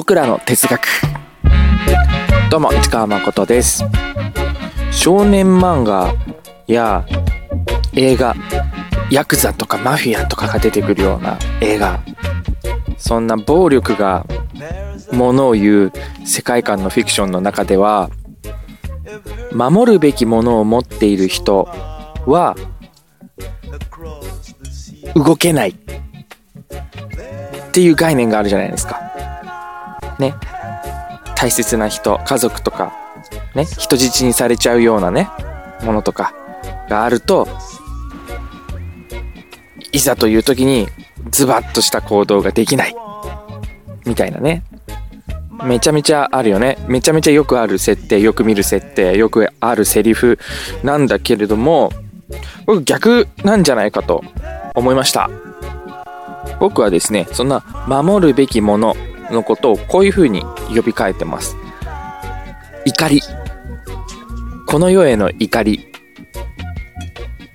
僕らの哲学。どうも市川誠です。少年漫画や映画ヤクザとかマフィアとかが出てくるような映画。そんな暴力がものを言う世界観のフィクションの中では守るべきものを持っている人は動けないっていう概念があるじゃないですか。ね。大切な人、家族とか、ね、人質にされちゃうようなね、ものとかがあると、いざという時にズバッとした行動ができない。みたいなね。めちゃめちゃあるよね。めちゃめちゃよくある設定、よく見る設定、よくあるセリフなんだけれども、僕逆なんじゃないかと思いました。僕はですね、そんな守るべきもののことをこういう風に呼び替えてます。怒り。この世への怒り。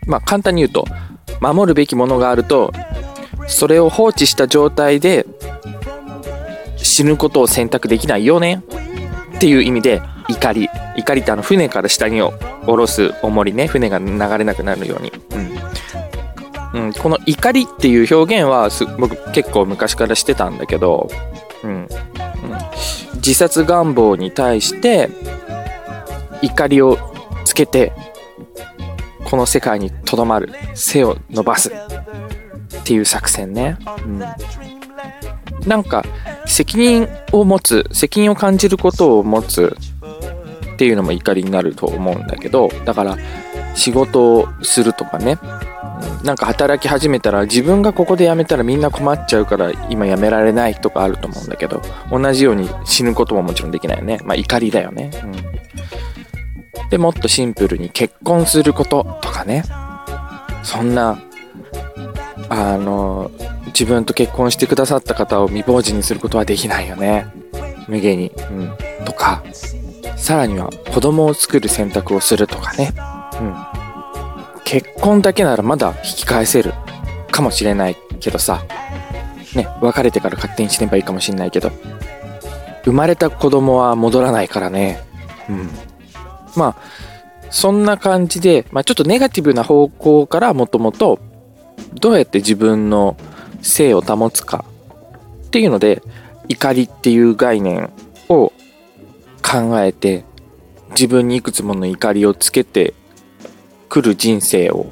まあ簡単に言うと、守るべきものがあると、それを放置した状態で死ぬことを選択できないよねっていう意味で怒り。怒りってあの船から下に下ろす重りね、船が流れなくなるように。うん。うん、この怒りっていう表現は僕結構昔からしてたんだけど、うん、自殺願望に対して怒りをつけてこの世界にとどまる背を伸ばすっていう作戦ね、うん、なんか責任を持つ責任を感じることを持つっていうのも怒りになると思うんだけどだから仕事をするとかね。なんか働き始めたら自分がここで辞めたらみんな困っちゃうから今辞められないとかあると思うんだけど同じように死ぬことももちろんできないよね。まあ怒りだよね、うん、でもっとシンプルに結婚することとかね。そんなあの自分と結婚してくださった方を未亡人にすることはできないよね。無限に、うん、とかさらには子供を作る選択をするとかね、結婚だけならまだ引き返せるかもしれないけどさ。ね別れてから勝手に死ねばいいかもしれないけど。生まれた子供は戻らないからね。うん。まあそんな感じで、まあ、ちょっとネガティブな方向からもともとどうやって自分の性を保つかっていうので怒りっていう概念を考えて自分にいくつもの怒りをつけてくる人生を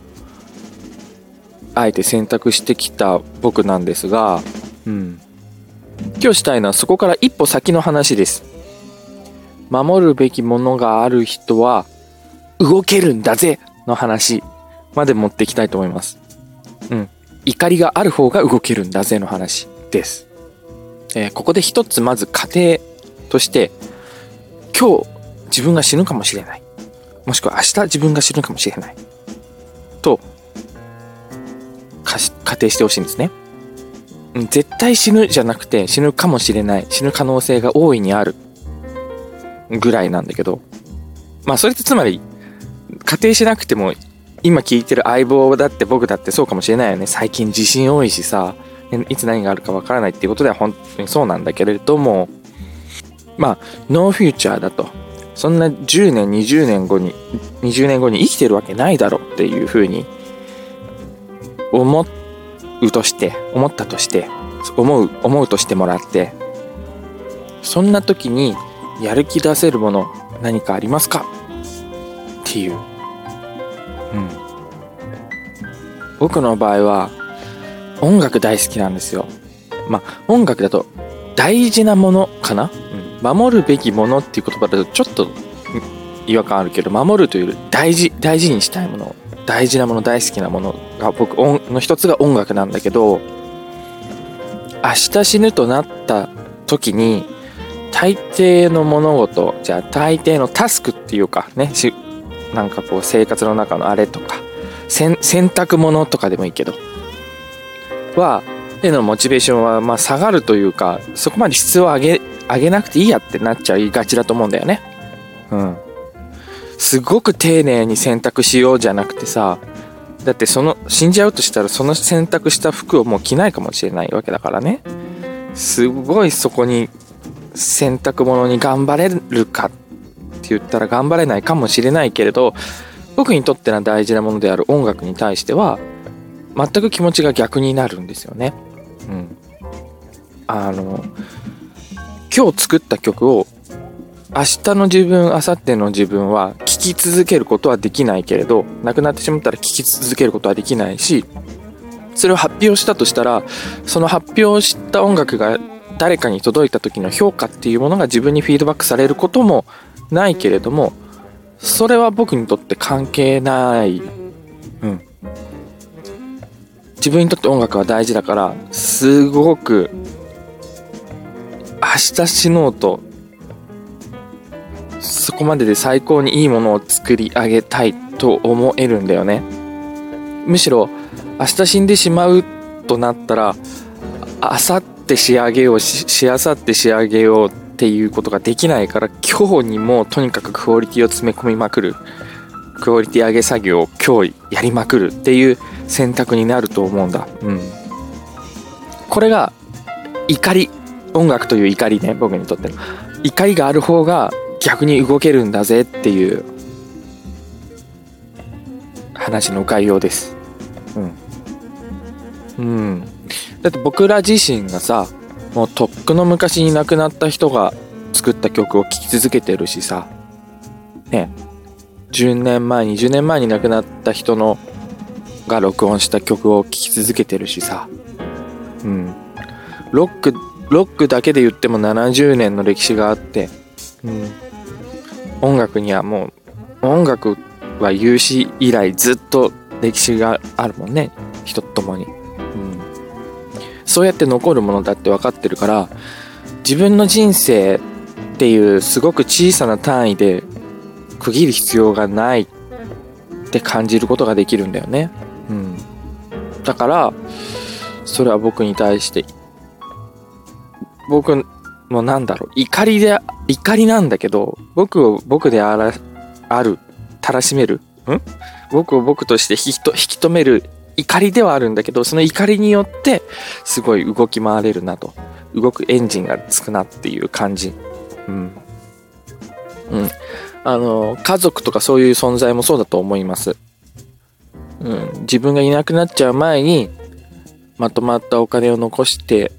あえて選択してきた僕なんですが、うん、今日したいのはそこから一歩先の話です。守るべきものがある人は動けるんだぜの話まで持っていきたいと思います。うん。怒りがある方が動けるんだぜの話です、えー、ここで一つまず家庭として今日自分が死ぬかもしれないもしくは明日自分が死ぬかもしれない。と仮定してほしいんですね。絶対死ぬじゃなくて死ぬかもしれない死ぬ可能性が大いにある。ぐらいなんだけど。まあそれってつまり仮定しなくても今聞いてる相棒だって僕だってそうかもしれないよね。最近地震多いしさいつ何があるかわからないっていうことでは本当にそうなんだけれども。まあノーフューチャーだと。そんな10年20年後に20年後に生きてるわけないだろうっていうふうに思うとして思ったとして思う思うとしてもらってそんな時にやる気出せるもの何かありますか？っていう、うん、僕の場合は音楽大好きなんですよ。まあ音楽だと大事なものかな、守るべきものっていう言葉だとちょっと違和感あるけど守るというより大事大事にしたいもの大事なもの大好きなものが僕の一つが音楽なんだけど明日死ぬとなった時に大抵の物事じゃあ大抵のタスクっていうかねしなんかこう生活の中のあれとか洗濯物とかでもいいけどはへのモチベーションはま下がるというかそこまで質を上げ上げなくていいやってなっちゃいがちだと思うんだよね。うん。すごく丁寧に洗濯しようじゃなくてさ、だってその、死んじゃうとしたらその洗濯した服をもう着ないかもしれないわけだからね。すごいそこに選択ものに頑張れるかって言ったら頑張れないかもしれないけれど僕にとっての大事なものである音楽に対しては全く気持ちが逆になるんですよね。うん。あの、今日作った曲を明日の自分、明後日の自分は聴き続けることはできないけれど、亡くなってしまったら聴き続けることはできないし、それを発表したとしたら、その発表した音楽が誰かに届いた時の評価っていうものが自分にフィードバックされることもないけれども、それは僕にとって関係ない。うん。自分にとって音楽は大事だから、すごく、明日死のうと、そこまでで最高にいいものを作り上げたいと思えるんだよね。むしろ、明日死んでしまうとなったら、明後日仕上げようし、しあさって仕上げようっていうことができないから、今日にもとにかくクオリティを詰め込みまくる。クオリティ上げ作業を今日やりまくるっていう選択になると思うんだ。うん。これが怒り、音楽という怒りね、僕にとっての。怒りがある方が逆に動けるんだぜっていう話の概要です。うん。うん。だって僕ら自身がさ、もうとっくの昔に亡くなった人が作った曲を聴き続けてるしさ、ね、10年前、20年前に亡くなった人のが録音した曲を聴き続けてるしさ、うん。ロック、ロックだけで言っても70年の歴史があって、うん。音楽にはもう、音楽は有史以来ずっと歴史があるもんね。人ともに。うん。そうやって残るものだって分かってるから、自分の人生っていうすごく小さな単位で区切る必要がないって感じることができるんだよね。うん。だから、それは僕に対して、僕もなんだろう、怒りで、怒りなんだけど、僕を僕であら、ある、たらしめる、ん？僕を僕として引きと引き止める怒りではあるんだけど、その怒りによって、すごい動き回れるなと。動くエンジンがつくなっていう感じ。うん。うん。あの、家族とかそういう存在もそうだと思います。うん、自分がいなくなっちゃう前にまとまったお金を残して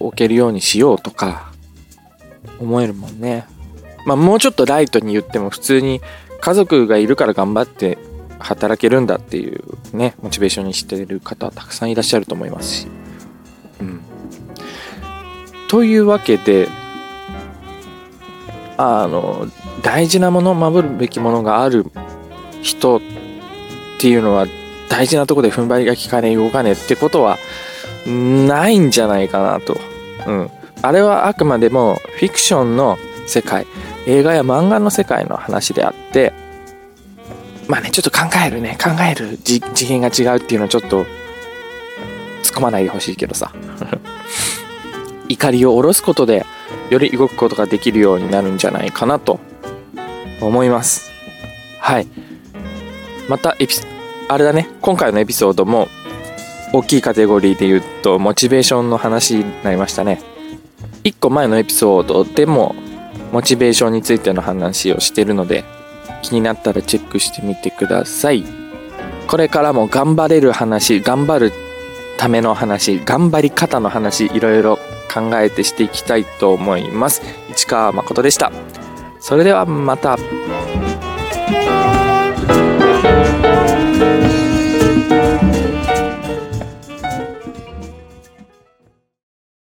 おけるようにしようとか思えるもんね。まあもうちょっとライトに言っても普通に家族がいるから頑張って働けるんだっていうね、モチベーションにしてる方はたくさんいらっしゃると思いますし。うん。というわけで、あの、大事なもの、守るべきものがある人っていうのは大事なとこで踏ん張りが効かねえ動かねえってことはないんじゃないかなと。うん。あれはあくまでもフィクションの世界、映画や漫画の世界の話であって、まあね、ちょっと考えるね、考える次元が違うっていうのはちょっと突っ込まないでほしいけどさ。怒りを下ろすことでより動くことができるようになるんじゃないかなと思います。はい。またエピあれだね今回のエピソードも大きいカテゴリーで言うとモチベーションの話になりましたね。1個前のエピソードでもモチベーションについての話をしてるので気になったらチェックしてみてください。これからも頑張れる話頑張るための話頑張り方の話いろいろ考えてしていきたいと思います。市川誠でした。それではまた。